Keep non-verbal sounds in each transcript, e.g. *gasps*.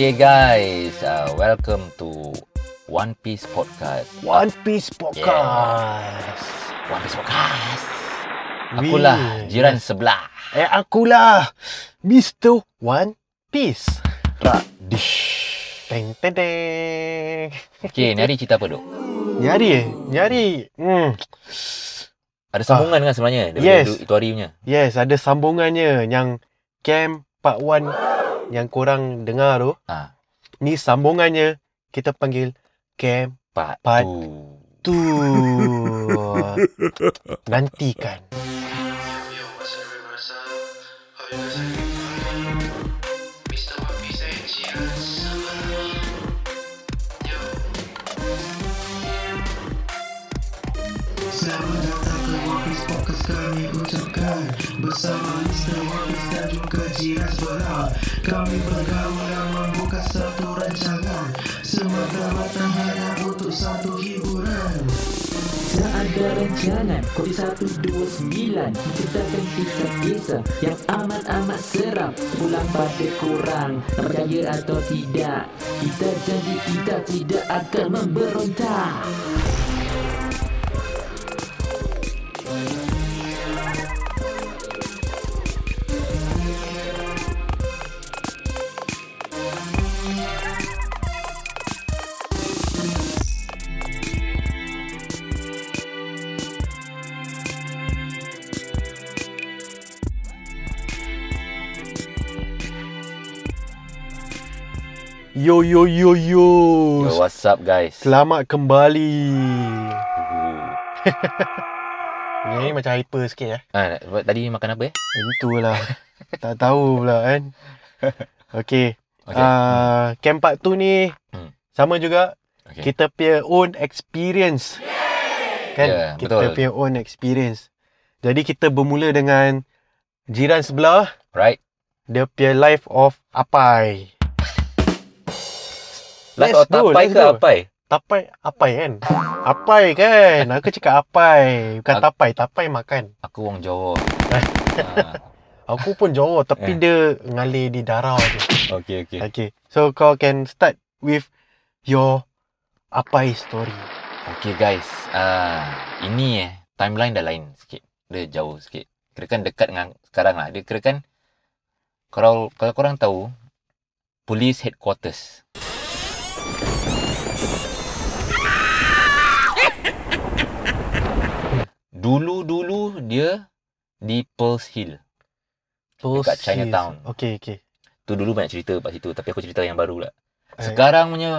Okay guys, uh, welcome to One Piece Podcast. One Piece Podcast. One Piece Podcast. Akulah jiran sebelah. Eh, akulah Mr. One Piece. Rak dish. Teng teng teng. Okay, ni hari cerita apa duk? Ni hari eh? Ni hari. Hmm. Ada sambungan kan sebenarnya Yes. itu, itu hari punya. Yes, ada sambungannya yang Camp Part 1 yang korang dengar tu. Ha, Ni sambungannya kita panggil Camp part, Part tu. *laughs* 2. Nantikan. Selamat datang ke Wapis Podcast kami ucapkan Bersama Mr. Wapis dan juga Jiran Sebelah Kami bergaul dan membuka satu rancangan. Semata-mata hanya untuk satu hiburan. Tak ada rancangan. Kopi 129 Menceritakan kisah-kisah Yang amat-amat seram. Pulang pada korang. Nak percaya atau tidak Kita janji kita tidak akan memberontak Yo yo yo yo. Yo, what's up guys? Selamat kembali. *laughs* Uh, Ni macam hyper sikit eh. ah, buat tadi makan apa eh? Itulah. *laughs* tak tahu pula kan. *laughs* Okey. Okay. Uh, camp part tu ni Hmm. sama juga okay. kita punya own experience. Kan? Ya, kita betul. punya own experience. Jadi kita bermula dengan jiran sebelah, Right. dia punya life of Apai. Let's go, tapai let's ke go. apai? Tapai, Apai kan? Apai kan? Aku cakap Apai. Bukan Aku- tapai, tapai makan. Aku orang Jawa. *laughs* ah, Aku pun Jawa tapi Eh. dia ngalir di darah tu. okay, okay. Okay. So kau can start with your Apai story. Okay guys, uh, ini eh timeline dah lain sikit. Dia jauh sikit. Kirakan dekat dengan sekarang lah. Dia kirakan kalau kalau korang tahu police headquarters. Dulu-dulu dia di Pearls Hill. Dekat Post Chinatown. Okay, okay. Tu dulu banyak cerita kat situ tapi aku cerita yang baru lah. Sekarang punya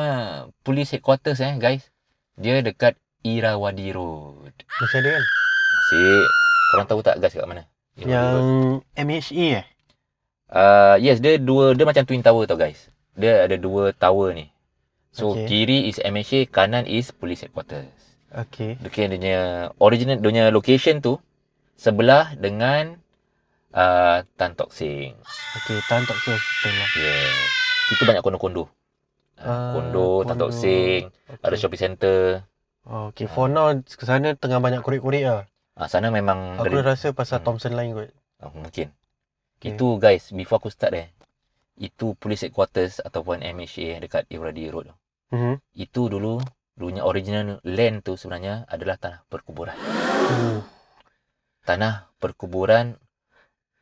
police headquarters eh guys. Dia dekat Irawadi Road. Macam dia kan? Masih korang tahu tak guys kat mana? Irawadi Yang Road. MHA eh? uh, yes dia dua dia macam twin tower tau guys. Dia ada dua tower ni. So Okay. kiri is MHA, kanan is police headquarters. Okay. Dia kira dia punya original dia punya location tu sebelah dengan uh, Tan Tock Seng. Okay, Tan Tok Seng Hospital lah. Yes. Situ banyak kondo-kondo. Uh, Ah, kondo, Tan Tock kondo. Seng, Okay. ada shopping center. Oh, okay, for now ke sana tengah banyak korek-korek lah. Ah sana memang Aku rasa pasal Hmm. Thompson Line kot. Oh, mungkin. Okay. Itu guys, before aku start eh. Itu police headquarters ataupun MHA dekat Iradi Road tu. Mhm. Itu dulu, dulunya original land tu sebenarnya adalah tanah perkuburan. Uh, Tanah perkuburan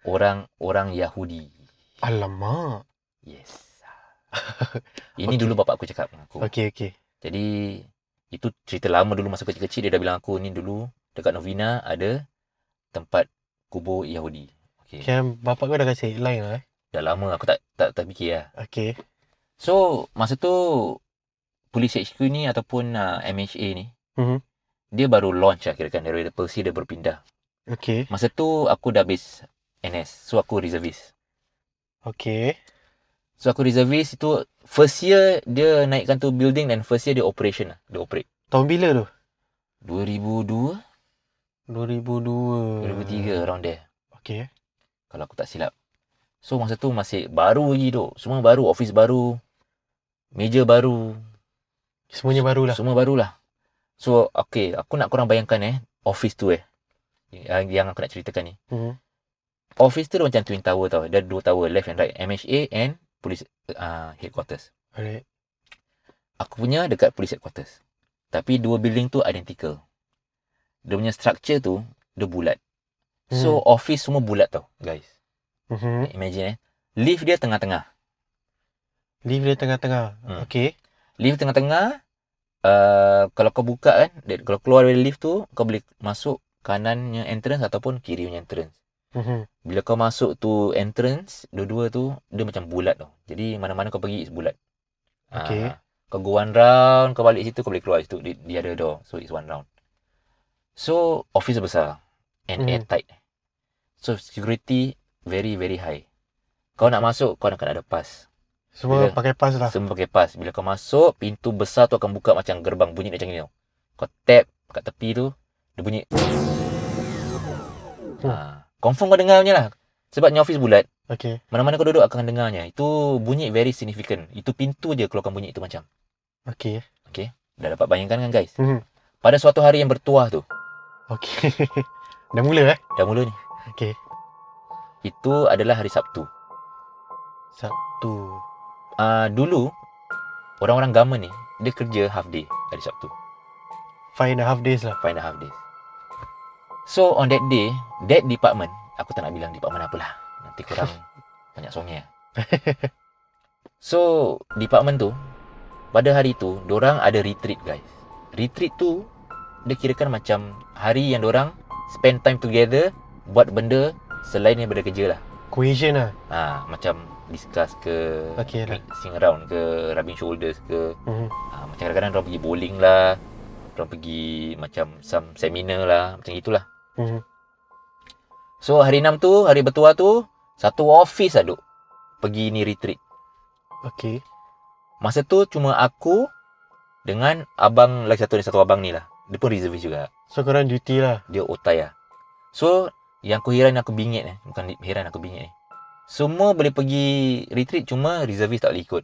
orang-orang Yahudi. alamak. Yes. Ini dulu bapak aku cakap dengan aku. Okay, okay. Jadi, itu cerita lama dulu masa kecil-kecil dia dah bilang aku ni dulu dekat Novena ada tempat kubur Yahudi. Okay. Macam bapak kau dah kasi headline lah eh. Dah lama aku tak tak tak fikir lah. Okay. So, masa tu Police HQ ni ataupun uh, MHA ni, Mhm. dia baru launch lah kira-kan. Dari Persi dia berpindah. Okay. Masa tu aku dah habis NS. So, aku reservist. Okay. So, aku reservist itu first year dia naikkan tu building dan first year dia operation lah. Dia operate. Tahun bila tu? 2002, 2002. 2003 around there. Okay. Kalau aku tak silap. So, masa tu masih baru lagi tu. Semua baru. Office baru. Meja baru. Semuanya barulah. Semua barulah. So, okay. Aku nak korang bayangkan eh. Office tu eh. Yang, aku nak ceritakan ni. Hmm. Office tu dia macam twin tower tau. Dia ada dua tower. Left and right. MHA and police uh, headquarters. Alright. Aku punya dekat police headquarters. Tapi dua building tu identical. Dia punya structure tu, dia bulat. So, office semua bulat tau, guys. Mhm. Imagine eh. Lift dia tengah-tengah. Lift dia tengah-tengah. Hmm. Okay. Lift tengah-tengah, uh, kalau kau buka kan, dia- kalau keluar dari lift tu, kau boleh masuk kanannya entrance ataupun kirinya entrance. Mhm. Bila kau masuk tu entrance, dua-dua tu, dia macam bulat tau. Jadi, mana-mana kau pergi, is bulat. Okay. Ah, kau go one round, kau balik situ, kau boleh keluar situ. Di, di ada door. So, it's one round. So, office besar. And Hmm. airtight. So, security very, very high. Kau nak masuk, kau nak kena ada pass. Semua Bila- pakai pas lah. Semua pakai pass. Bila kau masuk, pintu besar tu akan buka macam gerbang. Bunyi macam ni tau. Kau tap kat tepi tu, dia bunyi. Hmm. Ha. Confirm kau dengar punya lah. Sebab ni office bulat, Okay. mana-mana kau duduk akan dengarnya. Itu bunyi very significant. Itu pintu je keluarkan bunyi itu macam. Okay. Dah dapat bayangkan kan guys? Mhm. Pada suatu hari yang bertuah tu, Okay. *laughs* Dah mula eh? dah mula ni. Okay. Itu adalah hari Sabtu. Satu. Uh, dulu, orang-orang government ni, dia kerja half day hari Sabtu. Five and a half days lah. Five and a half days. So, on that day, that department, aku tak nak bilang department apalah. Nanti korang *laughs* banyak songnya. So, department tu, pada hari tu, dorang ada retreat guys. Retreat tu, dia kirakan macam hari yang dorang spend time together, buat benda selain daripada kerja lah. Cohesion lah. Ha, macam discuss ke, Okay lah. sing around ke, rubbing shoulders ke, Mhm. Ha, macam kadang-kadang orang pergi bowling lah. Orang pergi macam some seminar lah. Macam itulah. Mhm. So hari 6 tu, hari bertuah tu, satu office lah duk. Pergi ni retreat. Okay. Masa tu cuma aku dengan abang lagi satu ni satu abang ni lah. Dia pun reservist juga. So korang duty lah. Dia otai lah. So yang aku heran aku bingit eh. Bukan heran aku bingit eh. Semua boleh pergi retreat cuma reservist tak boleh ikut.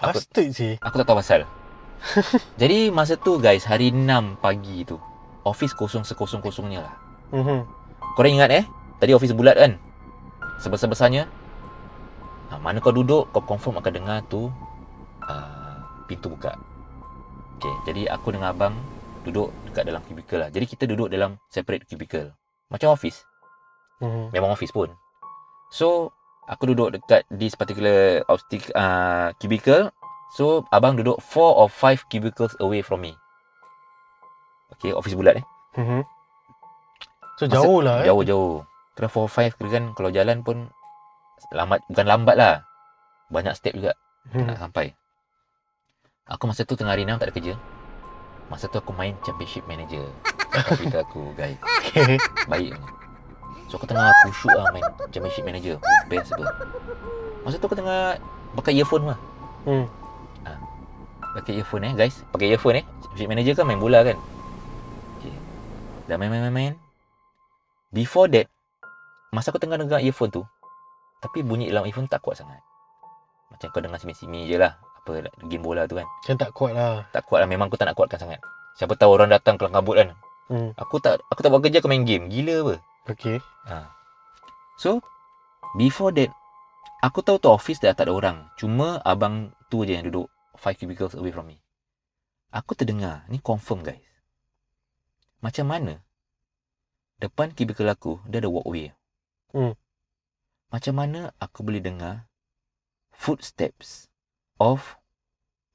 Bastard sih. Aku tak tahu pasal. *laughs* Jadi masa tu guys, hari 6 pagi tu. Office kosong sekosong-kosongnya lah. Mhm. Korang ingat eh? Tadi office bulat kan? Sebesar-besarnya. Ha, mana kau duduk, kau confirm akan dengar tu uh, pintu buka. Okay, jadi aku dengan abang duduk dekat dalam cubicle lah. Jadi kita duduk dalam separate cubicle. Macam office. Mhm. Memang office pun. So, aku duduk dekat this particular obstacle, uh, cubicle. So, abang duduk 4 or 5 cubicles away from me. Okay, office bulat eh. Mhm. So Masa- jauh lah eh. Jauh-jauh. Kira 4 or 5 kira kan kalau jalan pun lambat. Bukan lambat lah. Banyak step juga Mhm. nak sampai. Aku masa tu tengah hari 6 tak ada kerja. Masa tu aku main championship manager. *laughs* Komputer aku guys. Okay. Baik. So aku tengah push lah main championship manager. Oh, best apa. Masa tu aku tengah pakai earphone lah. Hmm. Pakai earphone eh guys. Pakai earphone eh. Championship manager kan main bola kan. Okay. Dah main main main main. Before that, masa aku tengah dengar earphone tu, tapi bunyi dalam earphone tak kuat sangat. Macam kau dengar simi-simi je lah. Apa game bola tu kan. Macam tak kuat lah. Tak kuat lah. Memang aku tak nak kuatkan sangat. Siapa tahu orang datang kelang kabut kan. Hmm. Aku tak aku tak buat kerja aku main game. Gila apa. Okay. Ha. So, before that, aku tahu tu office dah tak ada orang. Cuma abang tu je yang duduk 5 cubicles away from me. Aku terdengar, ni confirm guys. Macam mana? Depan cubicle aku, dia ada walkway. Hmm. Macam mana aku boleh dengar footsteps of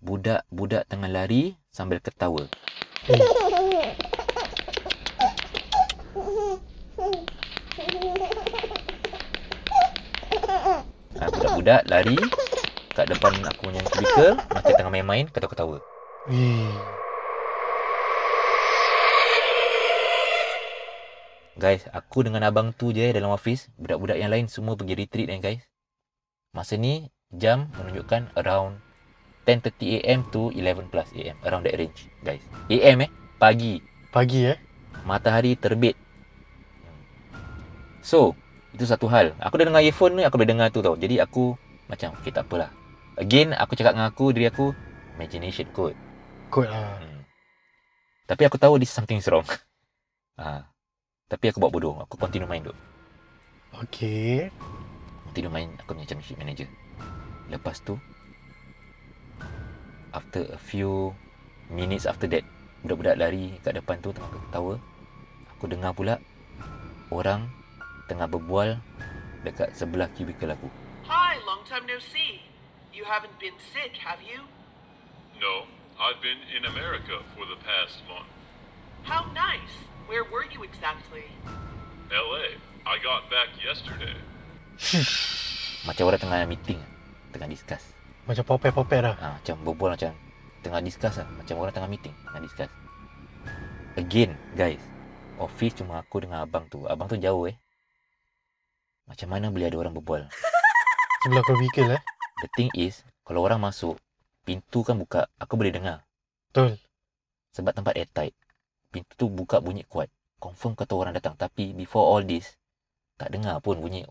budak-budak tengah lari sambil ketawa. Ha, budak-budak lari kat depan aku punya cubicle macam tengah main-main ketawa-ketawa. Guys, aku dengan abang tu je dalam office. Budak-budak yang lain semua pergi retreat kan guys. Masa ni jam menunjukkan around 10.30 am to 11 plus am. Around that range guys. AM eh. Pagi. Pagi eh. Matahari terbit. So, itu satu hal. Aku dah dengar earphone ni, aku boleh dengar tu tau. Jadi aku macam, okay tak apalah. Again, aku cakap dengan aku, diri aku, imagination kot. Kot lah. Hmm. Tapi aku tahu this something is wrong. ha. *laughs* Tapi aku buat bodoh. Aku continue main tu. Okay. Continue main aku punya championship manager. Lepas tu after a few minutes after that budak-budak lari kat depan tu tengah ketawa. Aku dengar pula orang tengah berbual dekat sebelah kubikel aku. Hi, long time no see. You haven't been sick, have you? No, I've been in America for the past month. How nice. Where were you exactly? LA. I got back yesterday. *laughs* Macam orang tengah meeting, tengah discuss. Macam popet-popet lah. Ha, macam berbual macam tengah discuss lah. Macam orang tengah meeting, tengah discuss. Again, guys. Office cuma aku dengan abang tu. Abang tu jauh eh. Macam mana boleh ada orang berbual? *laughs* Sebelah kubikel eh. The thing is, kalau orang masuk, pintu kan buka, aku boleh dengar. Betul. Sebab tempat airtight. Pintu tu buka bunyi kuat. Confirm kata orang datang. Tapi before all this, tak dengar pun bunyi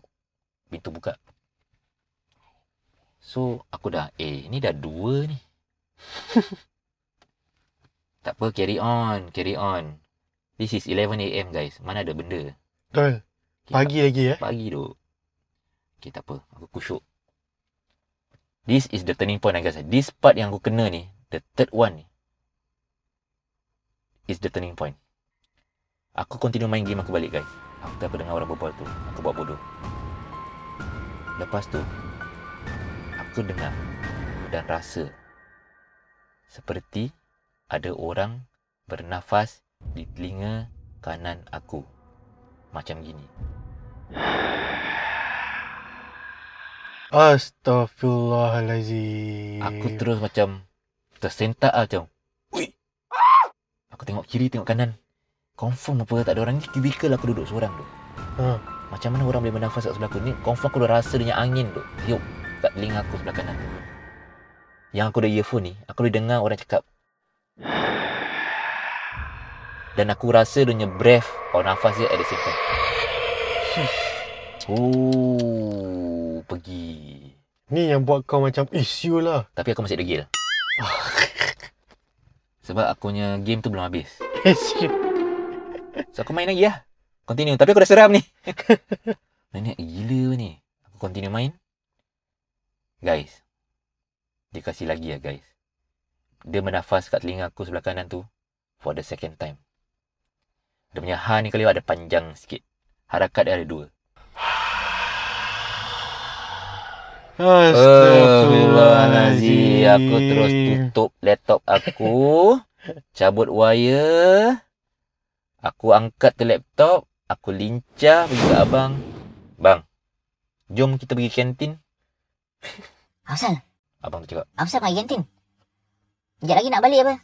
pintu buka. So, aku dah, eh, ni dah dua ni. *laughs* tak apa, carry on, carry on. This is 11am guys. Mana ada benda. Betul. Okay, Pagi lagi eh. Pagi tu. Okay, tak apa. Aku kusyuk. This is the turning point, guys. This part yang aku kena ni, the third one ni, is the turning point. Aku continue main game aku balik, guys. Aku dengar orang berbual tu, aku buat bodoh. Lepas tu, aku dengar dan rasa seperti ada orang bernafas di telinga kanan aku. Macam gini. Astaghfirullahalazim. Aku terus macam tersentak lah macam. Ui. Aku tengok kiri, tengok kanan. Confirm apa tak ada orang ni cubicle aku duduk seorang tu. Ha. Macam mana orang boleh bernafas kat sebelah aku ni? Confirm aku dah rasa dia angin tu. Tiup kat telinga aku sebelah kanan. Yang aku ada earphone ni, aku boleh dengar orang cakap. Dan aku rasa dia punya breath or nafas dia at the same time. Oh, pergi. Ni yang buat kau macam isu lah. Tapi aku masih degil. *laughs* Sebab aku punya game tu belum habis. *laughs* Isu. So aku main lagi lah. Continue. Tapi aku dah seram ni. *laughs* Nenek gila ni. Aku continue main. Guys. Dia kasih lagi lah guys. Dia menafas kat telinga aku sebelah kanan tu. For the second time. Dia punya ha ni kali ada panjang sikit. Harakat dia ada dua. Astagfirullahalazim. Aku terus tutup laptop aku. Cabut wire. Aku angkat tu laptop. Aku lincah pergi ke abang. Bang. Jom kita pergi kantin. Asal? Abang tu cakap. Asal pergi kantin? Sekejap lagi nak balik apa?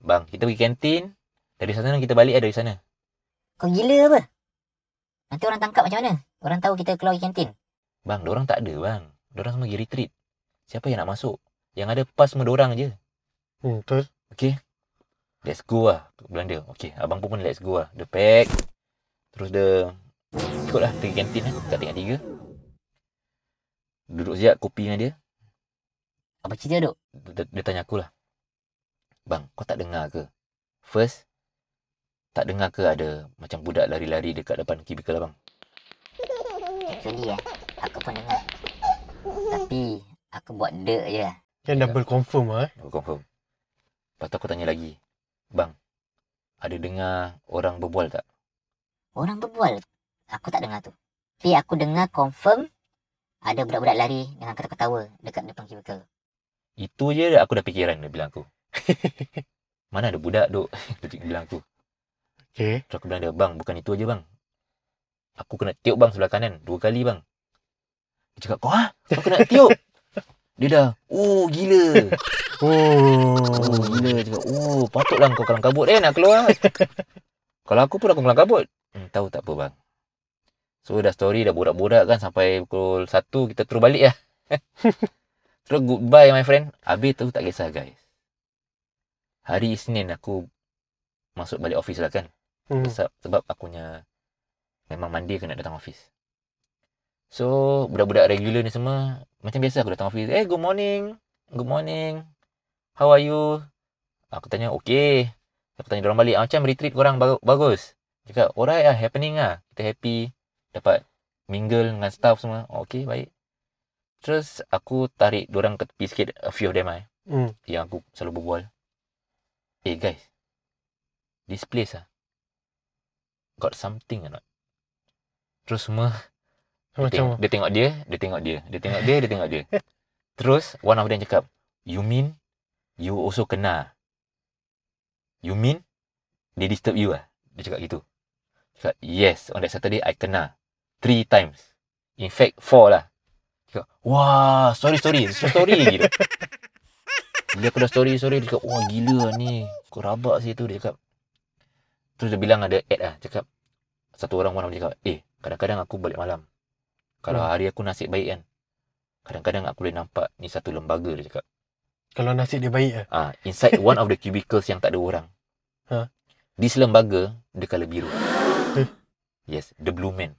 Bang, kita pergi kantin. Dari sana kita balik lah dari sana. Kau gila apa? Nanti orang tangkap macam mana? Orang tahu kita keluar kantin. Bang, orang tak ada bang. Orang semua pergi retreat. Siapa yang nak masuk? Yang ada pas semua orang je. Hmm, betul. Okay. Let's go lah. Dia. Okay, abang pun pun let's go lah. Dia pack. Terus dia ikut lah pergi kantin lah. Kat tingkat tiga. Duduk sekejap kopi dengan dia. Apa cerita duk? Dia, dia tanya aku lah. Bang, kau tak dengar ke? First, tak dengar ke ada macam budak lari-lari dekat depan kubikel abang? Actually eh, aku pun dengar. Tapi, aku buat dek je. Yang double confirm lah eh. Aku confirm. Lepas tu aku tanya lagi. Bang, ada dengar orang berbual tak? Orang berbual. Aku tak dengar tu. Tapi aku dengar confirm ada budak-budak lari dengan ketawa-ketawa dekat depan kubikel. Itu je aku dah fikiran dia bilang aku. *laughs* Mana ada budak duk? *laughs* Dia bilang aku. Okay. Terus aku bilang dia, bang, bukan itu aja bang. Aku kena tiup bang sebelah kanan. Dua kali bang. Dia cakap, kau ha? Kau kena tiup? *laughs* Dia dah, oh gila. *laughs* Oh. Oh gila. Dia cakap, oh patutlah kau kelang kabut eh nak keluar. *laughs* Kalau aku pun aku kelang kabut. Hmm, tahu tak apa bang. So dah story dah borak-borak kan sampai pukul 1 kita terus balik lah. terus goodbye my friend. Habis tu tak kisah guys. Hari Isnin aku masuk balik office lah kan. Hmm. Sebab, sebab aku punya memang Monday kena datang office. So, budak-budak regular ni semua macam biasa aku datang office. Eh, good morning. Good morning. How are you? Aku tanya, okay. Aku tanya orang balik, ah, macam retreat korang bagu- bagus. Cakap, alright lah, happening lah. Kita happy. Dapat mingle dengan staff semua. Oh, okay, baik. Terus aku tarik dorang ke tepi sikit, a few of them lah. Eh. Hmm. yang aku selalu berbual. Eh guys, this place ah, got something or not? Terus semua dia, Macam tengok, dia tengok dia, dia tengok dia, dia tengok dia, dia tengok dia. *laughs* Terus one of them cakap, you mean you also kena? You mean they disturb you ah? Dia cakap gitu. Cakap, yes, on that Saturday I kena. Three times. In fact, four lah. Cakap, wah, sorry, sorry. *laughs* Story lagi dia. Bila aku dah story, story, dia cakap, wah gila ni. Kau rabak sih tu, dia cakap. Terus dia bilang ada ad lah. Cakap, satu orang them cakap, eh, kadang-kadang aku balik malam. Kalau Hmm. hari aku nasib baik kan, kadang-kadang aku boleh nampak ni satu lembaga, dia cakap. Kalau nasib dia baik ah. Ah, inside one of the cubicles yang tak ada orang. Ha? This lembaga, dia colour biru. Eh. Yes, the blue man.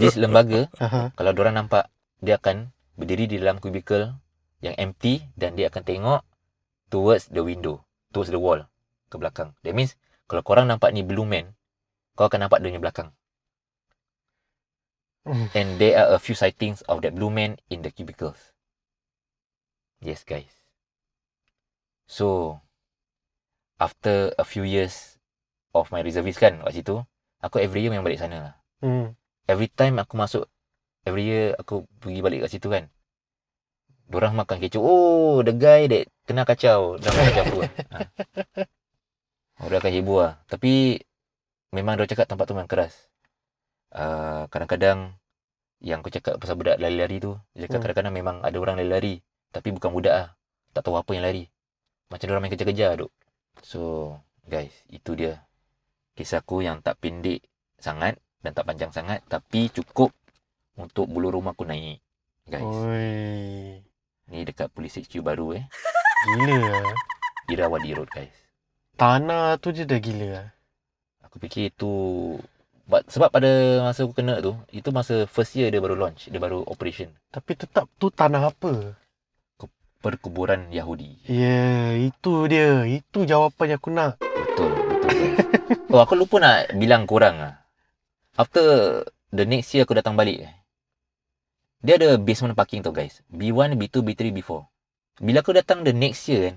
This lembaga, Aha. kalau orang nampak, dia akan berdiri di dalam cubicle yang empty dan dia akan tengok towards the window, towards the wall, ke belakang. That means, kalau korang nampak ni blue man, kau akan nampak dia punya belakang. Hmm. And there are a few sightings of that blue man in the cubicles. Yes, guys. So, after a few years of my reservist kan kat situ, aku every year memang balik sana lah. Hmm. Every time aku masuk, every year aku pergi balik kat situ kan. Diorang makan kecoh. Oh, the guy that kena kacau. Makan kacau aku *laughs* lah. Ha. Orang akan hibur lah. Tapi, memang dia cakap tempat tu memang keras. Uh, kadang-kadang, yang aku cakap pasal budak lari-lari tu, dia cakap Hmm. kadang-kadang memang ada orang lari-lari. Tapi bukan budak lah. Tak tahu apa yang lari. Macam orang main kejar-kejar duk. So, guys, itu dia. Kisahku yang tak pendek sangat dan tak panjang sangat. Tapi cukup untuk bulu rumah aku naik. Guys, Oi. ni dekat Polis HQ baru eh. *laughs* Gila ah. Irawadi Road, guys. Tanah tu je dah gila ah. Aku fikir itu but, sebab pada masa aku kena tu, itu masa first year dia baru launch, dia baru operation. Tapi tetap tu tanah apa? Perkuburan Yahudi. Ya, yeah, itu dia. Itu jawapan yang aku nak. Betul, betul. oh, aku lupa nak bilang korang ah. After the next year aku datang balik eh. Dia ada basement parking tu guys. B1, B2, B3, B4. Bila aku datang the next year kan.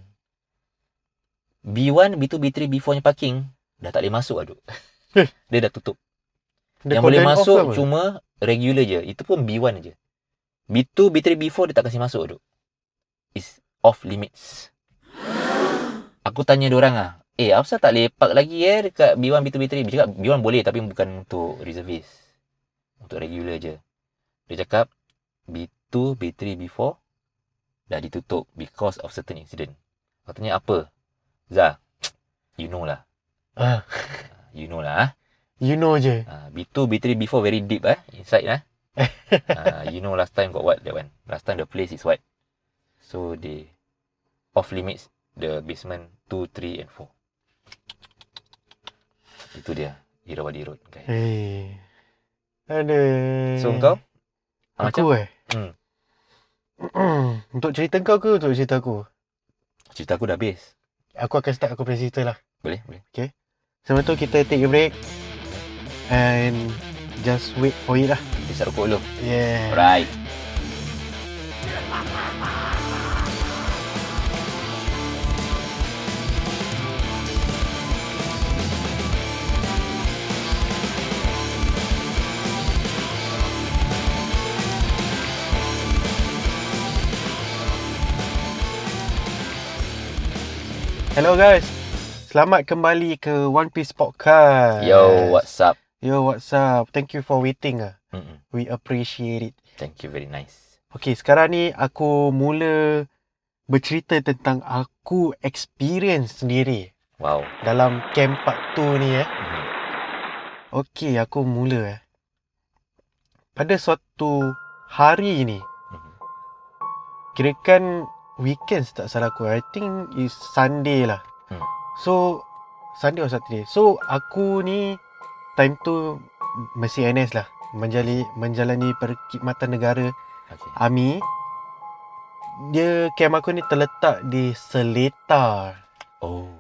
B1, B2, B3, B4 nya parking dah tak boleh masuk aduk. Eh. *laughs* Dia dah tutup. Dia yang boleh masuk apa? cuma regular je. Itu pun B1 je. B2, B3, B4 dia tak kasi masuk aduk. Is off limits. *gasps* Aku tanya orang ah, eh apa tak boleh park lagi eh dekat B1, B2, B3? Dia cakap B1 boleh tapi bukan untuk reservist. Untuk regular je. Dia cakap B2, B3, B4 dah ditutup because of certain incident. Katanya apa? Zah, you know lah. Ah, You know lah. ah. you know je. Uh, B2, B3, B4 very deep eh inside eh. uh, *laughs* you know last time got what that one. Last time the place is what. So they off limits the basement 2, 3 and 4. Itu dia Irawadi Road guys. Hei. Ada. So kau? Aku eh? Hmm. *clears throat* untuk cerita kau ke untuk cerita aku? Cerita aku dah habis. Aku akan start aku punya cerita lah. Boleh? Boleh. Sebelum tu kita take a break. And just wait for it lah. Hisap rokok dulu. Yeah. Alright. Hello guys. Selamat kembali ke One Piece Podcast. Yo, what's up? Yo, what's up? Thank you for waiting ah. Mm-mm. We appreciate it. Thank you very nice. Okay, sekarang ni aku mula bercerita tentang aku experience sendiri Wow. dalam camp part 2 ni eh. Mhm. Okay, aku mula eh. Pada suatu hari ni, Mhm. kirakan weekend tak salah aku. I think is Sunday lah. Hmm. So, Sunday or Saturday. So, aku ni time tu masih NS lah. Menjali, menjalani perkhidmatan negara Okay. Army. Dia camp aku ni terletak di Seletar. Oh.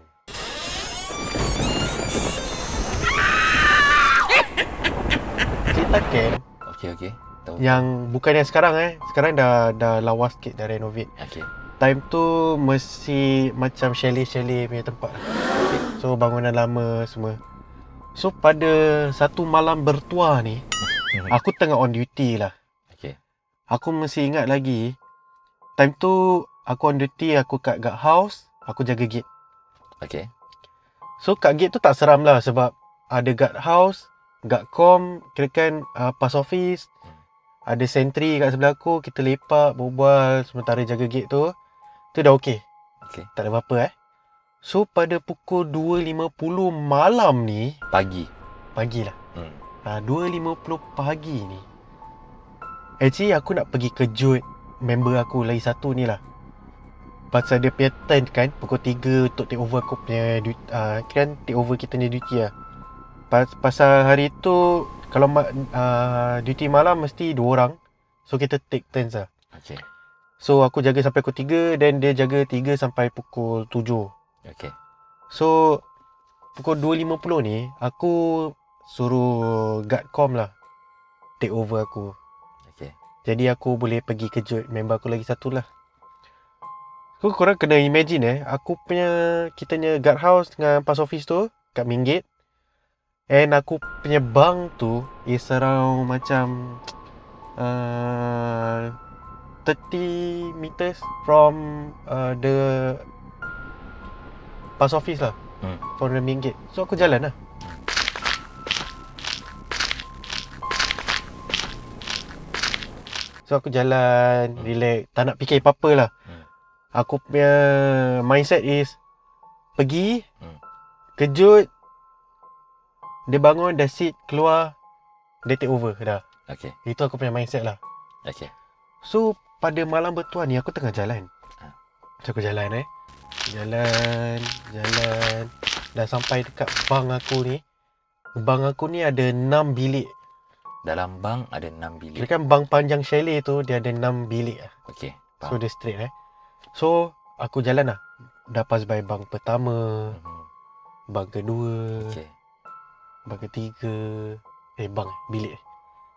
Seletar camp Okay, okay. Tahu. Yang bukan yang sekarang eh. Sekarang dah dah lawas sikit dah renovate. Okey. Time tu mesti macam chalet-chalet punya tempat. So bangunan lama semua. So pada satu malam bertuah ni, Mhm. aku tengah on duty lah. Okey. Aku masih ingat lagi Time tu Aku on duty Aku kat guard house Aku jaga gate Okey. So kat gate tu tak seram lah Sebab Ada guard house Guard com Kirakan uh, Pass office Ada sentry kat sebelah aku Kita lepak Berbual Sementara jaga gate tu Tu dah okey Okey. Tak ada apa-apa eh So pada pukul 2.50 malam ni Pagi. Pagi lah Hmm. uh, 2.50 pagi ni Actually aku nak pergi kejut Member aku lagi satu ni lah Pasal dia punya turn kan Pukul 3 untuk take over aku punya duty, uh, Kan take over kita punya duty lah Pas, Pasal hari tu Kalau uh, duty malam mesti dua orang So kita take turns lah Okey. So aku jaga sampai pukul 3 Dan dia jaga 3 sampai pukul 7 Okey. So Pukul 2.50 ni Aku Suruh guard com lah. Take over aku. Okey. Jadi aku boleh pergi kejut Member aku lagi satu lah. So korang kena imagine eh. Aku punya Kita punya guard house Dengan pass office tu Kat main gate. And aku punya bunk tu Is around macam uh, 30 meters From uh, The Pass office lah Hmm. From the main gate So aku jalan lah So aku jalan Hmm. Relax Tak nak fikir apa-apa lah Hmm. Aku punya Mindset is Pergi Hmm. Kejut Dia bangun Dah sit Keluar Dia take over Dah Okey. Itu aku punya mindset lah Okey. So pada malam bertuah ni Aku tengah jalan Ha. So aku jalan eh Jalan Jalan Dah sampai dekat bang aku ni Bang aku ni ada 6 bilik Dalam bang ada 6 bilik. Kira kan bang panjang chalet tu Dia ada 6 bilik lah Okey. So Faham. dia straight eh So aku jalan lah Dah pass by bang pertama Mhm. Bang kedua Okey. Bang ketiga Eh bang eh, bilik eh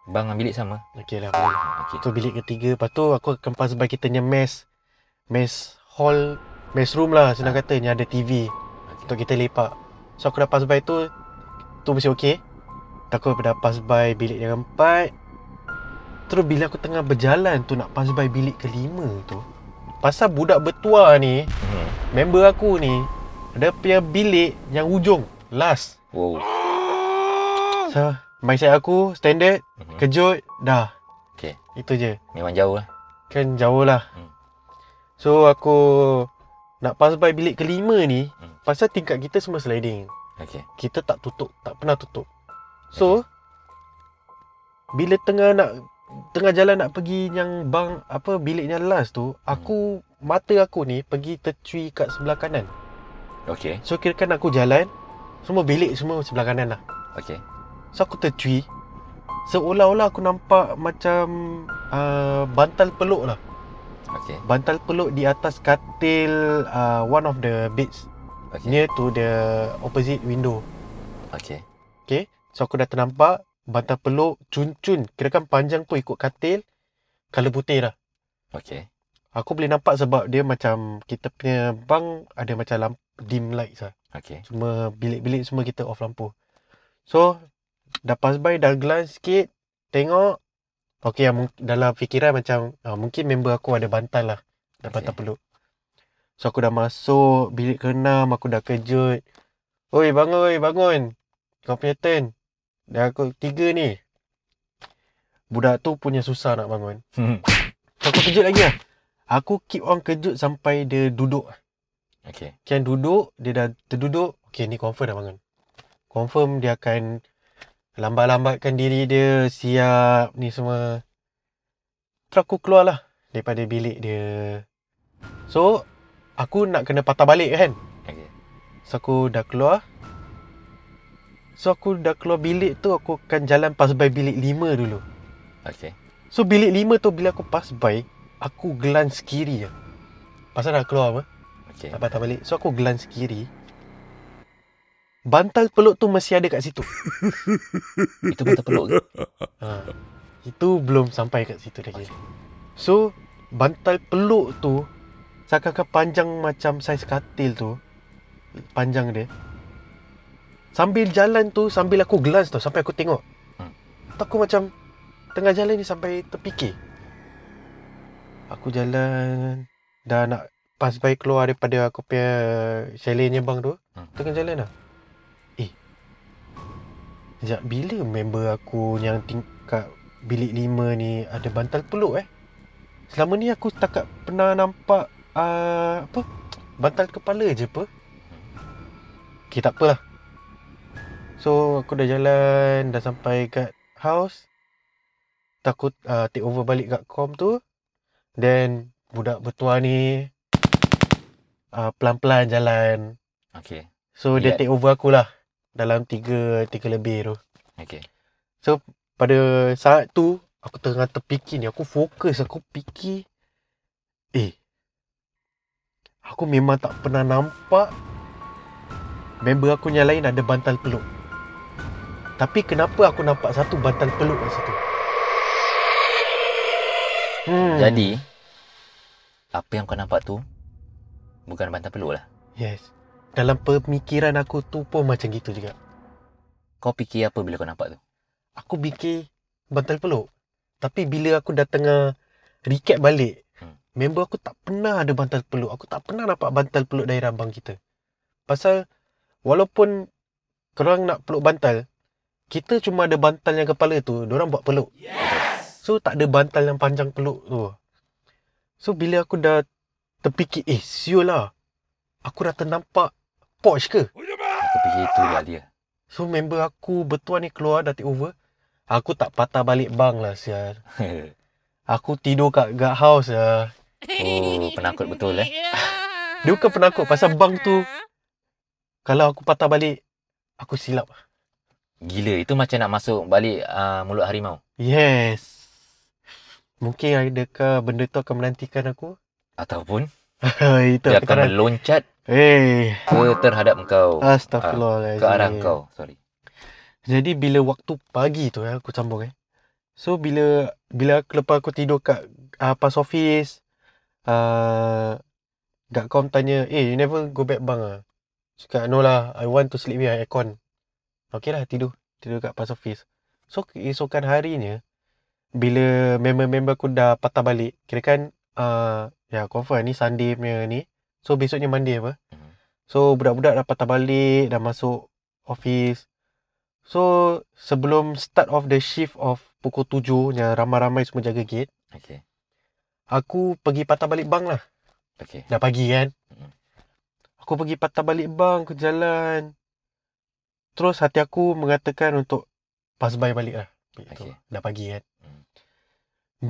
Bang bilik sama. Okay lah boleh Okey. Tu bilik ketiga Lepas tu aku akan pass by kita punya mess Mess hall Mess room lah senang kata Yang ada TV Okey. Untuk kita lepak So aku dah pass by tu Tu mesti okey Aku dah pass by bilik yang keempat Terus bila aku tengah berjalan tu Nak pass by bilik kelima tu Pasal budak bertua ni Mhm. Member aku ni Dia punya bilik yang ujung Last Wow. So Mindset aku standard Mhm. Kejut Dah Okey. Itu je Memang jauh lah. Kan jauh lah Hmm. So aku Nak pass by bilik kelima ni Hmm. Pasal tingkat kita semua sliding Okey. Kita tak tutup Tak pernah tutup So Bila tengah nak Tengah jalan nak pergi yang bang Apa bilik yang last tu Aku Mata aku ni Pergi tercui kat sebelah kanan Okey. So kirakan aku jalan Semua bilik semua sebelah kanan lah Okey. So aku tercui Seolah-olah aku nampak Macam uh, Bantal peluk lah Okey. Bantal peluk di atas katil uh, One of the beds Okey. Near to the Opposite window Okey. Okay So aku dah ternampak Bantal peluk Cun-cun Kirakan panjang tu ikut katil Color putih lah Okey. Aku boleh nampak sebab dia macam Kita punya bang Ada macam lamp, dim lights lah Okey. Semua bilik-bilik semua kita off lampu So Dah pass by Dah glance sikit Tengok Okay yang dalam fikiran macam uh, Mungkin member aku ada bantal lah Ada Okay. bantal peluk So aku dah masuk Bilik ke-6 Aku dah kejut Oi bangun oi bangun Kau punya turn Dah aku tiga ni Budak tu punya susah nak bangun Hmm. So aku kejut lagi lah Aku keep on kejut sampai dia duduk Okey. Kian duduk, dia dah terduduk. Okay, ni confirm dah bangun. Confirm dia akan lambat-lambatkan diri dia, siap ni semua. Terus aku keluar lah daripada bilik dia. So, aku nak kena patah balik kan. So, aku dah keluar. So, aku dah keluar bilik tu, aku akan jalan pass by bilik 5 dulu. Okey. So, bilik 5 tu bila aku pass by, aku glance kiri je. Pasal dah keluar apa? Okey. Tak patah balik. So aku glance kiri. Bantal peluk tu masih ada kat situ. *laughs* Itu betul peluk ke? Ha. Itu belum sampai kat situ lagi. So, bantal peluk tu seakan-akan panjang macam saiz katil tu. Panjang dia. Sambil jalan tu, sambil aku glance tau, sampai aku tengok. Hmm. Aku macam tengah jalan ni sampai terfikir. Aku jalan dah nak pas baik keluar daripada aku punya chaletnya bang tu. Hmm. Tengah jalan lah. Sekejap, bila member aku yang tingkat bilik lima ni ada bantal peluk eh? Selama ni aku takat pernah nampak uh, apa? Bantal kepala je apa? Okay, tak apalah. So, aku dah jalan, dah sampai kat house. Takut uh, take over balik kat kom tu. Then, budak bertuah ni uh, pelan-pelan jalan. Okay. So, dia Lihat. take over aku lah. Dalam tiga, tiga lebih tu. Okay. pada saat tu aku tengah terfikir ni aku fokus aku fikir eh aku memang tak pernah nampak member aku yang lain ada bantal peluk tapi kenapa aku nampak satu bantal peluk kat situ hmm. Jadi, apa yang kau nampak tu bukan bantal peluk lah. yes dalam pemikiran aku tu pun macam gitu juga Kau fikir apa bila kau nampak tu? aku fikir bantal peluk. Tapi bila aku dah tengah recap balik, Hmm. member aku tak pernah ada bantal peluk. Aku tak pernah nampak bantal peluk dari abang kita. Pasal walaupun korang nak peluk bantal, kita cuma ada bantal yang kepala tu, orang buat peluk. So tak ada bantal yang panjang peluk tu. So bila aku dah terfikir, eh siul lah. Aku dah ternampak Porsche ke? Aku fikir itulah dia. So member aku bertuan ni keluar dah take over. Aku tak patah balik bang lah sial. *laughs* Aku tidur kat guard house lah. oh, penakut betul eh. *laughs* Dia bukan penakut pasal bang tu. Kalau aku patah balik, aku silap. Gila, itu macam nak masuk balik uh, mulut harimau. Yes. Mungkin adakah benda tu akan menantikan aku? Ataupun *laughs* Itu dia akan meloncat Eh, ke terhadap kau. astagfirullahaladzim. Ke arah kau. Sorry. Jadi bila waktu pagi tu eh, aku sambung eh. So bila bila aku lepas aku tidur kat uh, pas office, uh, Gak kom tanya, eh you never go back bang ah? Cakap, no lah, I want to sleep here, aircon. Okay lah, tidur. Tidur kat pas office. So, keesokan harinya, bila member-member aku dah patah balik, kira kan, uh, ya confirm ni Sunday punya ni. So, besoknya Monday apa. Mhm. So, budak-budak dah patah balik, dah masuk office. So, sebelum start of the shift of pukul 7, yang ramai-ramai semua jaga gate, Okay. aku pergi patah balik bang lah. Okay. Dah pagi kan Mm. Aku pergi patah balik bang ke jalan Terus hati aku mengatakan untuk Pass by balik lah Okay. Dah pagi kan Mm.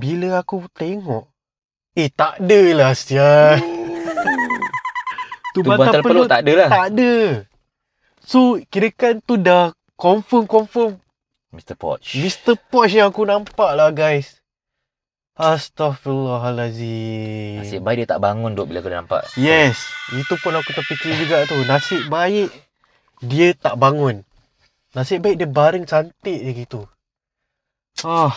Bila aku tengok Eh tak ada lah sial *laughs* Tu bantal peluk tak ada lah. Tak ada So kirakan tu dah Confirm-confirm Mr. Poch. Mr. Porsche yang aku nampak lah guys Astaghfirullahalazim Nasib baik dia tak bangun duk bila aku dah nampak. Yes, itu pun aku terfikir juga tu. Nasib baik dia tak bangun. Nasib baik dia baring cantik je gitu. Ah.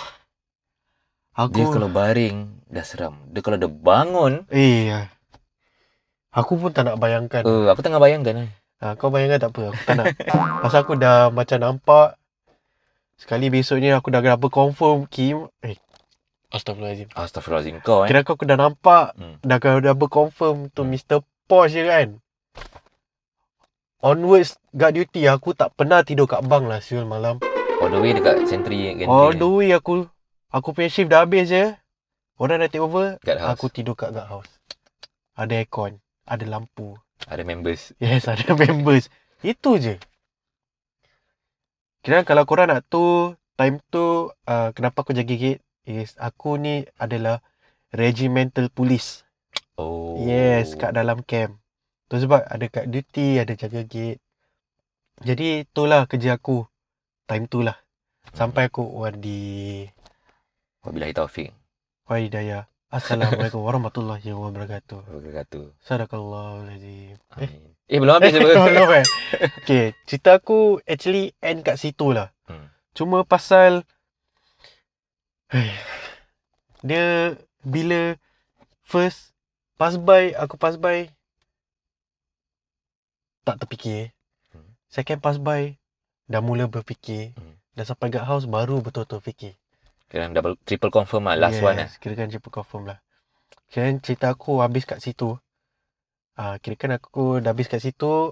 Aku Dia kalau baring dah seram. Dia kalau dia bangun, eh ya. Aku pun tak nak bayangkan. uh, aku tengah bayangkan eh. Ha, kau bayangkan tak apa. Aku tak nak. *laughs* Pasal aku dah macam nampak. Sekali besoknya aku dah double confirm Kim. Eh. Astagfirullahaladzim. Astaghfirullahalazim kau eh. Kira aku dah nampak. Hmm. Dah double confirm tu Hmm. Mr. Porsche je kan. Onwards guard duty aku tak pernah tidur kat bang lah siul malam. All the way dekat sentry gantry. All the way aku aku punya shift dah habis je. Orang dah take over. Guard house. Aku tidur kat guard house. Ada aircon. Ada lampu. Ada members. Yes, *laughs* ada members. Itu je. Kira kalau korang nak tu, time tu, uh, kenapa aku jaga gate, is aku ni adalah regimental police. Oh. Yes, kat dalam camp. Tu sebab ada kat duty, ada jaga gate. Jadi itulah kerja aku. Time tu lah. Sampai aku wardi. Wabillahi taufik. Wa hidayah. Assalamualaikum warahmatullahi wabarakatuh. Wabarakatuh. Sadaqallahulazim. Eh, Amin. Eh, belum habis apa? belum eh? Okay, cerita aku actually end kat situ lah. Hmm. Cuma pasal Dia bila first pass by, aku pass by tak terfikir. Hmm. Second pass by dah mula berfikir. Hmm. Dah sampai kat house baru betul-betul fikir. Kira double triple confirm lah last yes, one lah. Kira kan triple confirm lah. Kira cerita aku habis kat situ. Ah, kira kan aku dah habis kat situ.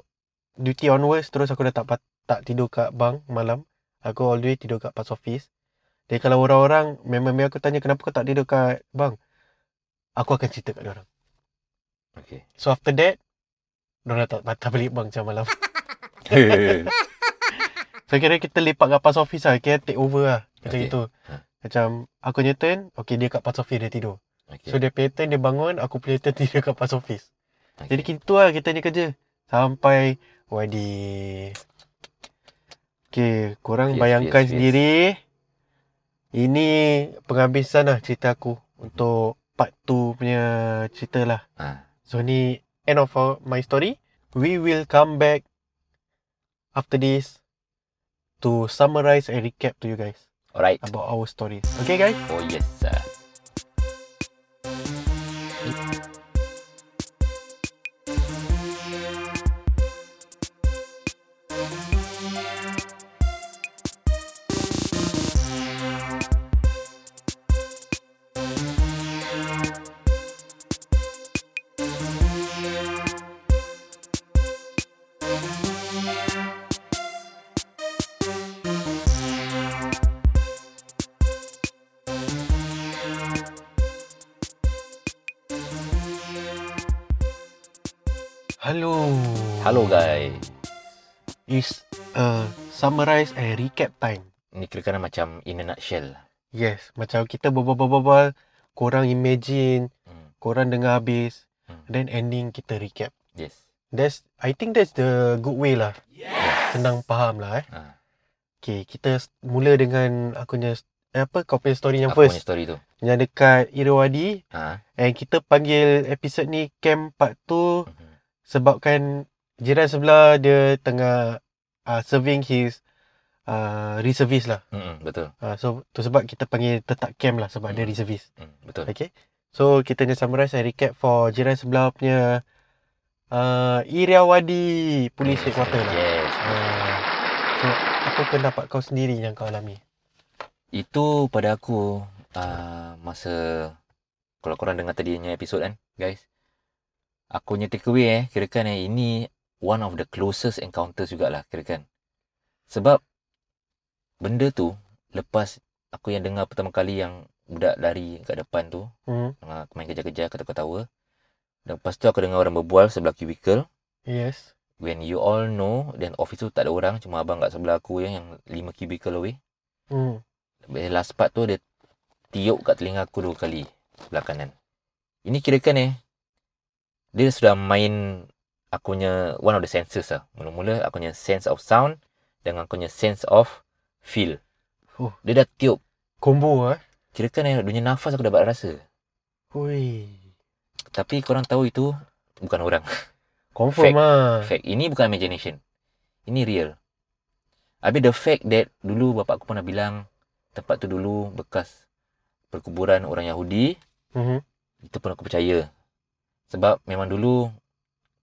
Duty onwards terus aku dah tak tak tidur kat bang malam. Aku all the way tidur kat post office. Jadi kalau orang-orang memang aku tanya kenapa kau tak tidur kat bang. Aku akan cerita kat orang. Okay. So after that, Diorang dah tak patah balik bang macam malam. *laughs* So kira kita lepak kat post office lah. Kira take over lah. Macam Okay. itu. Ha. Macam aku punya turn, okay dia kat post office dia tidur. okay. So dia punya turn dia bangun, aku punya turn *laughs* tidur kat post office. okay. Jadi gitu lah kita ni kerja. Sampai wadi. Okay, korang Fierce, bayangkan fierce. sendiri. Ini penghabisan lah cerita aku. Untuk part 2 punya cerita lah. Ah. So ni end of our, my story. We will come back after this to summarize and recap to you guys Alright. about our stories. Okay guys? Oh yes. Uh. Summarize and recap time. Ni kira-kira macam in a nutshell. Yes, macam kita berbual-bual, korang imagine, Hmm. korang dengar habis, Hmm. then ending kita recap. Yes. That's I think that's the good way lah. Senang faham lah eh. Ah. Okay, kita mula dengan aku punya eh, apa kau punya story yang punya first story tu? yang dekat Irwadi Ha. and kita panggil episod ni camp part 2 Mhm. sebabkan jiran sebelah dia tengah uh, serving his uh, reservist lah. Mm-mm, betul. Uh, so tu sebab kita panggil tetap camp lah sebab dia Hmm. reservist. Mm, betul. Okay. So kita ni summarize and recap for jiran sebelah punya uh, Iriawadi Police Headquarter lah. Yes. Uh, so apa pendapat kau sendiri yang kau alami? Itu pada aku uh, masa kalau korang dengar tadi punya episod kan, guys. Aku punya takeaway eh, kirakan eh, ini one of the closest encounters jugalah kirakan. Sebab benda tu lepas aku yang dengar pertama kali yang budak lari kat depan tu, Hmm. uh, main kejar-kejar ketawa-ketawa. Dan lepas tu aku dengar orang berbual sebelah cubicle. Yes. When you all know, dan office tu tak ada orang, cuma abang kat sebelah aku yang, yang lima cubicle away. Hmm. Last part tu dia tiup kat telinga aku dua kali sebelah kanan. Ini kirakan eh dia sudah main aku punya one of the senses lah. Mula-mula aku punya sense of sound dengan aku punya sense of feel. Oh. Dia dah tiup. Combo eh. Kirakan eh dunia nafas aku dapat rasa. Hui. Tapi korang tahu itu bukan orang. Confirm Fact. ah. Fact. Ini bukan imagination. Ini real. Habis the fact that dulu bapak aku pernah bilang tempat tu dulu bekas perkuburan orang Yahudi. Mhm. Itu pun aku percaya. Sebab memang dulu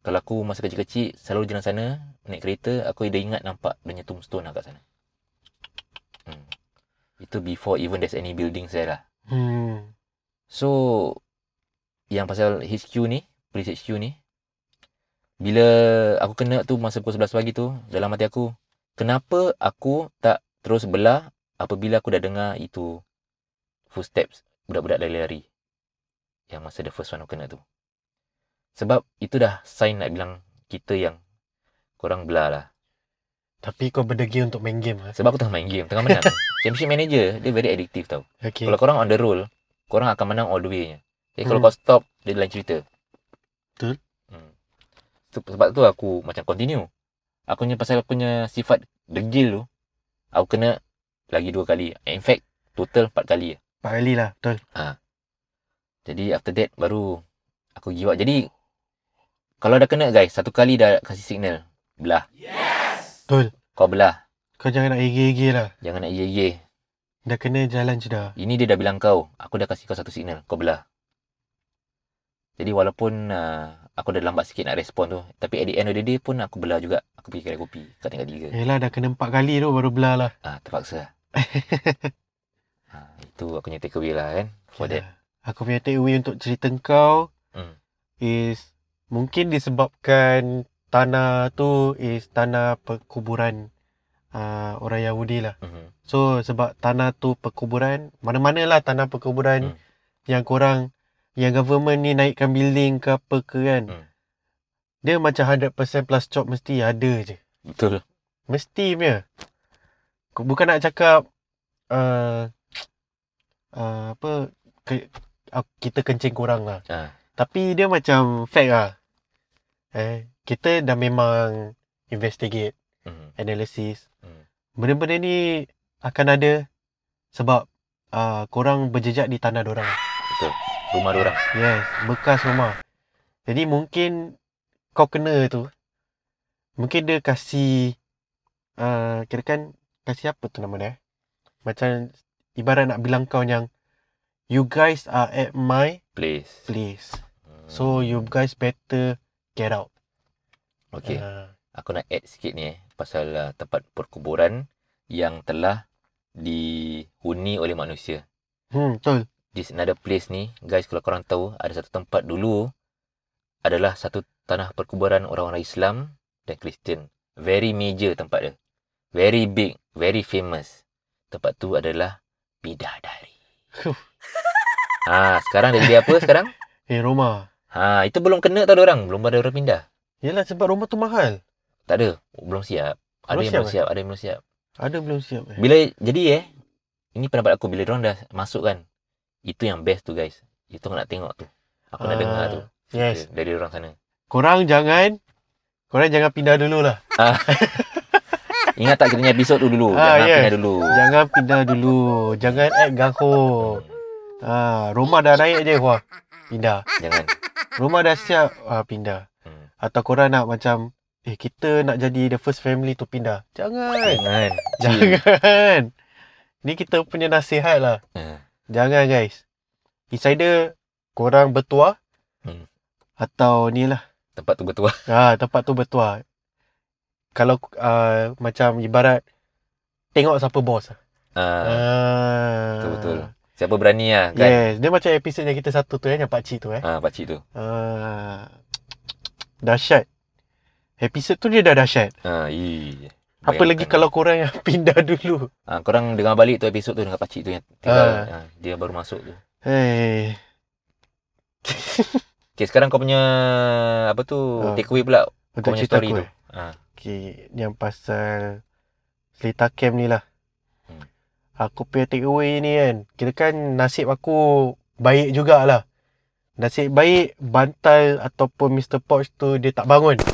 kalau aku masa kecil-kecil selalu jalan sana naik kereta aku dah ingat nampak dia punya tombstone lah kat sana. Hmm. Itu before even there's any buildings there lah. Hmm. So yang pasal HQ ni, police HQ ni bila aku kena tu masa pukul 11 pagi tu dalam hati aku kenapa aku tak terus belah apabila aku dah dengar itu footsteps budak-budak lari-lari yang masa the first one aku kena tu sebab itu dah sign nak bilang kita yang korang belah lah Tapi kau berdegi untuk main game ah. sebab aku tengah main game tengah menang *laughs* championship manager dia very addictive tau Okay. Kalau korang on the roll, korang akan menang all the way nya. Jadi kalau Hmm. kau stop, dia lain cerita. Betul. Hmm. Sebab tu aku macam continue. Aku punya pasal aku punya sifat degil tu, aku kena lagi dua kali. In fact, total empat kali. Empat kali lah. Betul. Jadi after that, baru aku give up. Jadi, kalau dah kena guys, satu kali dah kasih signal. Belah. Betul. Kau belah. Kau jangan nak ege-ege lah. Jangan nak ye-ye. Dah kena jalan sudah. Ini dia dah bilang kau, aku dah kasih kau satu signal, kau belah. Jadi walaupun uh, aku dah lambat sikit nak respon tu, tapi at the end of the day pun aku belah juga. Aku pergi kedai kopi kat tingkat tiga. Yelah dah kena empat kali tu baru belah lah. Ah, terpaksa lah. *laughs* ah, itu aku punya take away lah kan. For that. Aku punya take away untuk cerita kau Hmm. is mungkin disebabkan tanah tu is tanah perkuburan uh, orang Yahudi lah. Mhm. So sebab tanah tu perkuburan, mana-mana lah tanah perkuburan Hmm. yang korang, yang government ni naikkan building ke apa ke kan. Hmm. Dia macam 100% plus chop mesti ada je. Betul. Mesti punya. Bukan nak cakap uh, uh, apa ke, uh, kita kencing kurang lah. Ah. Tapi dia macam fact lah. Eh, kita dah memang investigate, Mhm. analysis. Hmm. Benda-benda ni akan ada sebab uh, korang berjejak di tanah dorang. Betul. Rumah orang. Yes, bekas rumah. Jadi mungkin kau kena tu. Mungkin dia kasih uh, kira kan kasih apa tu nama dia? eh? Macam ibarat nak bilang kau yang you guys are at my Place. place. Hmm. So you guys better get out. Okay. Uh, Aku nak add sikit ni eh. Pasal uh, tempat perkuburan yang telah dihuni oleh manusia. hmm, betul. This another place ni, guys kalau korang tahu, ada satu tempat dulu adalah satu tanah perkuburan orang-orang Islam dan Kristian. Very major tempat dia. Very big, very famous. Tempat tu adalah Bidadari. Huh. ha, sekarang dia jadi apa sekarang? *laughs* Eh, rumah. Ha, itu belum kena tau orang, belum ada orang pindah. Yelah sebab rumah tu mahal. Tak ada, belum siap. Ada Belum yang siap, belum siap, ada yang belum siap. Ada belum siap eh? Bila jadi eh, ini pendapat aku bila orang dah masuk kan, itu yang best tu guys. Itu aku nak tengok tu. Aku nak Ah, dengar tu. Yes. Dari orang sana. Korang jangan Korang jangan pindah dulu lah. *laughs* Ingat tak kita episod tu dulu? Ah, Jangan yes. pindah dulu. Jangan pindah dulu. Jangan act gaho. Ha, rumah dah naik je wah. Pindah. Jangan. Rumah dah siap ah, pindah. Hmm. Atau korang nak macam eh kita nak jadi the first family tu pindah. Jangan. Jangan. Jangan. Ni kita punya nasihat lah. Ha. Jangan guys. It's either korang bertuah Hmm. atau ni lah. Tempat tu betul. *laughs* Ha, tempat tu bertuah. Kalau uh, macam ibarat tengok siapa bos. Ha. Ah. Betul-betul. Siapa berani lah kan? Yes, dia macam episod yang kita satu tu eh, yang pakcik tu eh. Ha, pakcik tu. Ah. Dahsyat. Episod tu dia dah dahsyat. Ha. Apa lagi Bayangkan. kalau korang yang *laughs* pindah dulu. Ha, korang dengar balik tu episod tu dengan pakcik tu yang tinggal. Ah. Ha, dia baru masuk tu. Hey. *laughs* Okay, sekarang kau punya apa tu? Ah. Take away pula. Kau Untuk punya cerita story aku tu. eh. Ha. Okay, yang pasal Seletar Camp ni lah. Hmm. Aku punya take away ni kan. Kira kan nasib aku baik jugalah. Nasib baik bantal ataupun Mr. Poch tu dia tak bangun. ha.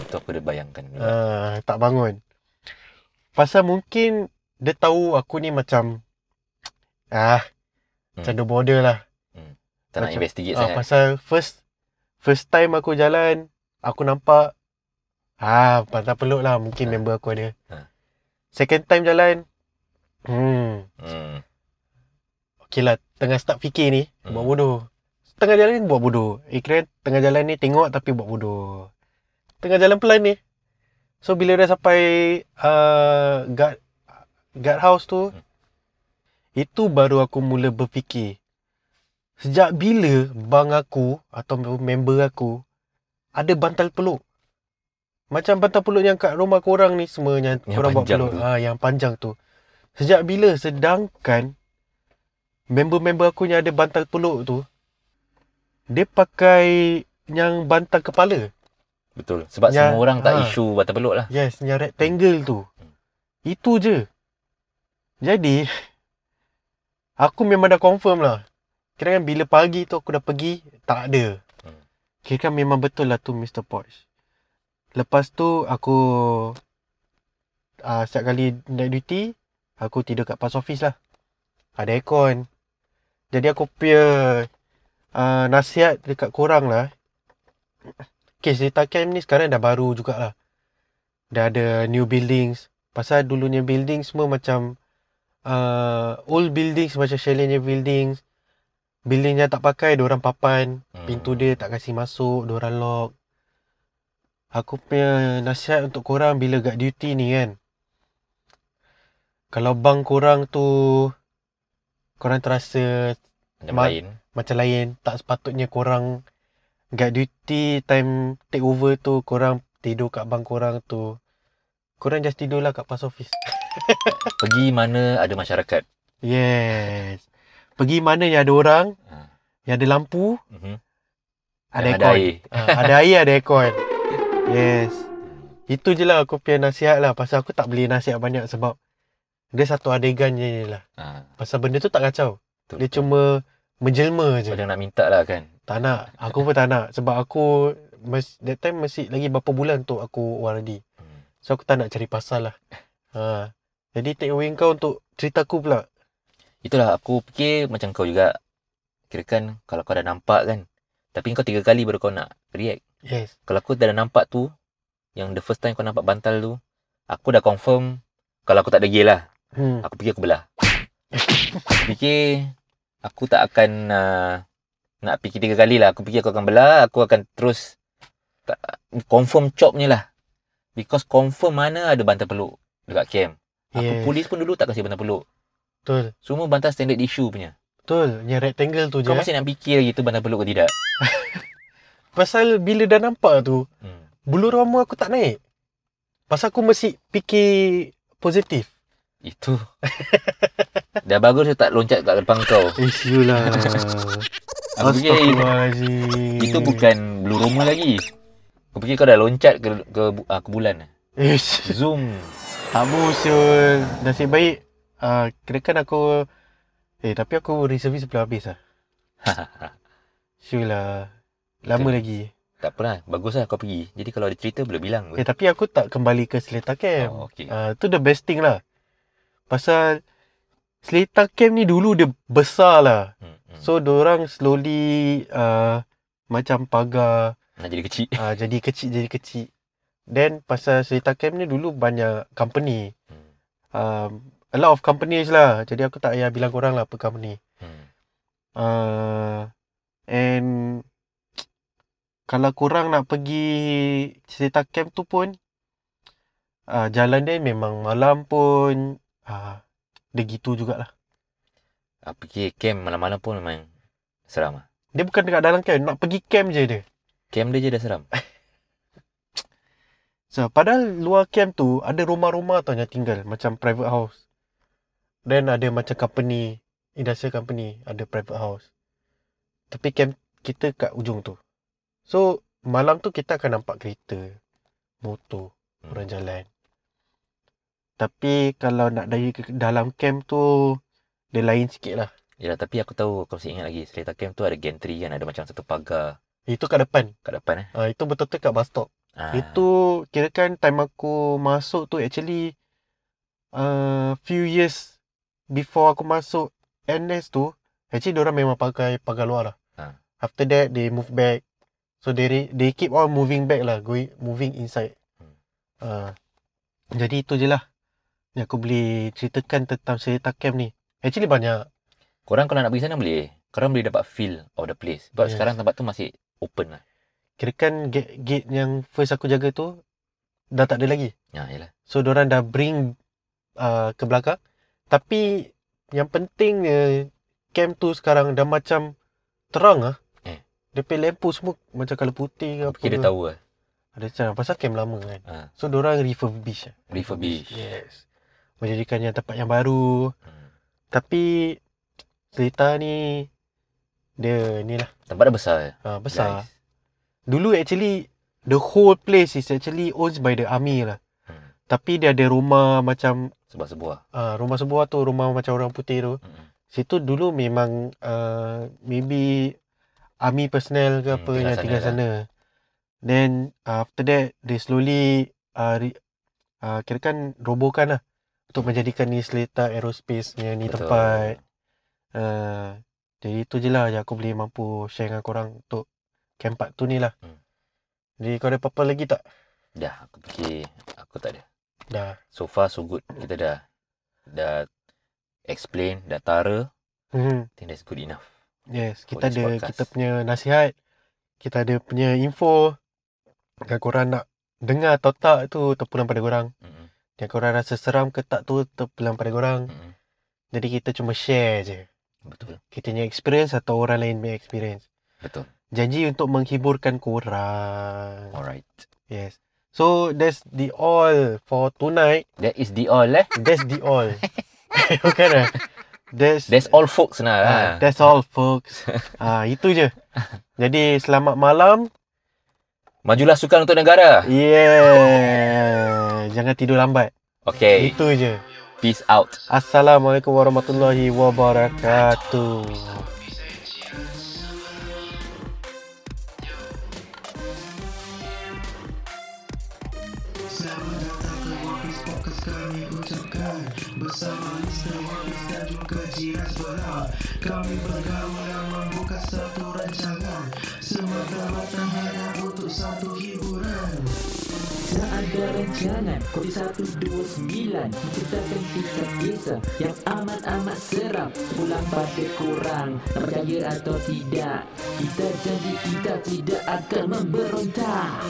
Itu aku dah bayangkan. juga. Ah, tak bangun. Pasal mungkin dia tahu aku ni macam ah Hmm. macam the border lah. tak nak macam- investigate Ah, sangat. pasal first first time aku jalan, aku nampak ah pantai peluk lah mungkin Ah. member aku ada. Ah. Second time jalan, hmm, Hmm. okey lah tengah start fikir ni, Hmm. buat bodoh. Tengah jalan ni buat bodoh. Eh kira tengah jalan ni tengok tapi buat bodoh. Tengah jalan pelan ni. So bila dah sampai uh, guard guard house tu, Hmm. itu baru aku mula berfikir. Sejak bila bang aku atau member aku ada bantal peluk? Macam bantal peluk yang kat rumah korang ni semua yang, Yang korang buat peluk. tu. Ha, yang panjang tu. Sejak bila sedangkan member-member aku yang ada bantal peluk tu dia pakai yang bantal kepala. Betul. Sebab Ya, semua orang tak ha. isu batal peluk lah. Yes, yang rectangle tu. Itu je. Jadi, aku memang dah confirm lah. Kira kan bila pagi tu aku dah pergi, tak ada. Hmm. Kira kan memang betul lah tu Mr. Porsche. Lepas tu aku uh, setiap kali night duty, aku tidur kat post office lah. Ada aircon. Jadi aku punya uh, nasihat dekat korang lah. Okay, cerita camp ni sekarang dah baru jugalah. Dah ada new buildings. Pasal dulunya building semua macam uh, old buildings macam chaletnya buildings. Building yang tak pakai, orang papan. Hmm. Pintu dia tak kasih masuk, orang lock. Aku punya nasihat untuk korang bila kat duty ni kan. Kalau bang korang tu korang terasa Macam Ma- lain. macam lain, tak sepatutnya korang kat duty time take over tu korang tidur kat bang korang tu. Korang just tidur lah kat post office. *laughs* Pergi mana ada masyarakat. Yes. Pergi mana yang ada orang, Ha. yang ada lampu, Mhm. ada Yang aircon. air. Ah, ada air, ada aircon. *laughs* Yes. Itu je lah aku punya nasihat lah. Pasal aku tak boleh nasihat banyak sebab dia satu adegan je lah. Ha. Pasal benda tu tak kacau. Betul, Dia betul. cuma menjelma je. Kau nak minta lah kan. Tak nak. Aku pun tak nak. Sebab aku mas, that time masih lagi berapa bulan tu aku ORD. Hmm. So aku tak nak cari pasal lah. Ha. Jadi take away kau untuk cerita aku pula. Itulah aku fikir macam kau juga. Kirakan kalau kau dah nampak kan. Tapi kau tiga kali baru kau nak react. Yes. Kalau aku dah nampak tu, yang the first time kau nampak bantal tu, aku dah confirm kalau aku tak degil lah. Hmm. Aku fikir aku belah. aku fikir aku tak akan uh, nak fikir tiga kali lah. Aku fikir aku akan belah, aku akan terus tak, confirm chop ni lah. Because confirm mana ada bantal peluk dekat camp. Aku Yes. polis pun dulu tak kasih bantal peluk. Betul. Semua bantal standard issue punya. Betul. Yang rectangle tu je. Kau masih nak fikir lagi tu bantal peluk ke tidak? *laughs* Pasal bila dah nampak tu, Hmm. bulu roma aku tak naik. Pasal aku mesti fikir positif. Itu. *laughs* Dah bagus dia tak loncat kat depan kau. Ish, you lah. *laughs* Aku fikir Astaghfirullahaladzim. itu bukan blue roma lagi. Aku fikir kau dah loncat ke ke, bu- ah, ke bulan. Ish. Zoom. Tak musul. Nasib baik. Uh, kirakan aku... Eh, tapi aku reservis belum habis lah. *laughs* Sure lah. Lama Betul. lagi. tak apalah, bagus lah kau pergi. Jadi kalau ada cerita boleh bilang. Eh, tapi aku tak kembali ke Seletar Camp. Oh, okey. Ah, tu the best thing lah. Pasal Seletar Camp ni dulu dia besar lah. Hmm, hmm. So, orang slowly uh, macam pagar nak jadi kecil. uh, jadi kecil, jadi kecil. Then, pasal Seletar Camp ni dulu banyak company. Hmm. Um, a lot of companies lah. Jadi, aku tak payah bilang korang lah apa company. Hmm. Uh, and kalau korang nak pergi cerita camp tu pun uh, jalan dia memang malam pun uh, dia gitu jugalah. Aku fikir camp malam-malam pun memang seram lah. Dia bukan dekat dalam camp, nak pergi camp je dia. Camp dia je dah seram. *laughs* So, padahal luar camp tu ada rumah-rumah tau yang tinggal macam private house. Then ada macam company, industrial company, ada private house. Tapi camp kita kat ujung tu. So, malam tu kita akan nampak kereta, motor, Hmm. orang jalan. Tapi kalau nak dari ke dalam camp tu, dia lain sikit lah. Yalah, tapi aku tahu kau masih ingat lagi. Seletar camp tu ada gantry kan. Ada macam satu pagar Itu kat depan. kat depan eh. Uh, itu betul-betul kat bus stop. Ah. Itu kirakan time aku masuk tu actually uh, few years before aku masuk NS tu, actually diorang memang pakai pagar luar lah. Ha. After that, they move back. So they they keep on moving back lah, going moving inside. Hmm. Uh, jadi itu je lah yang aku boleh ceritakan tentang cerita camp ni. Actually banyak. Korang kalau nak pergi sana boleh. Korang boleh dapat feel of the place. Sebab Yes. sekarang tempat tu masih open lah. Kirakan gate, gate yang first aku jaga tu dah tak ada lagi. Ya, yalah. So diorang dah bring uh, ke belakang. Tapi yang pentingnya camp tu sekarang dah macam terang ah. Eh. Dia punya lampu semua macam kalau putih ke apa. ke. tahu lah. Ada macam pasal camp lama kan. Ha. So diorang refurbish. Refurbish. Yes. Menjadikan yang tempat yang baru. Hmm. Tapi Seletar ni dia ni lah Tempat dah besar. uh, besar. Guys. Dulu actually the whole place is actually owned by the army lah. Hmm. Tapi dia ada rumah macam Sebuah-sebuah. uh, rumah sebuah tu, rumah macam orang putih tu. Hmm. Situ dulu memang uh, maybe army personnel ke Hmm, apa tinggal yang sana tinggal lah. sana. Then uh, after that they slowly uh, re, uh, kirakan robohkan lah untuk menjadikan ni Seletar Aerospace punya ni Betul. tempat. Uh, jadi itu je lah yang aku boleh mampu share dengan korang untuk camp part tu ni lah. Hmm. Jadi kau ada apa-apa lagi tak? Dah, aku fikir aku tak ada. Dah. So far so good. Kita dah dah explain, dah tara, Hmm. I think that's good enough. Yes, kita ada podcast. kita punya nasihat, kita ada punya info. Kalau korang nak dengar atau tak tu terpulang pada korang. Mm-mm. Yang korang rasa seram ke tak tu terpulang pada korang. Mm-mm. Jadi kita cuma share je. Betul. Kita punya experience atau orang lain punya experience. Betul. Janji untuk menghiburkan korang. Alright. Yes. So that's the all for tonight. That is the all eh. That's the all. *laughs* Bukan lah. That's That's all folks. Ah, lah. that's all folks. *laughs* ah, itu je. Jadi selamat malam. Majulah sukan untuk negara. Yeah. Jangan tidur lambat. Okay. Itu je. Peace out. Assalamualaikum warahmatullahi wabarakatuh. Bersama dan juga jiran sebelah Kami bergaul Kodi 129 Menceritakan kisah-kisah Yang amat-amat seram. Pulang pada korang Nak percaya atau tidak Kita janji kita tidak akan memberontak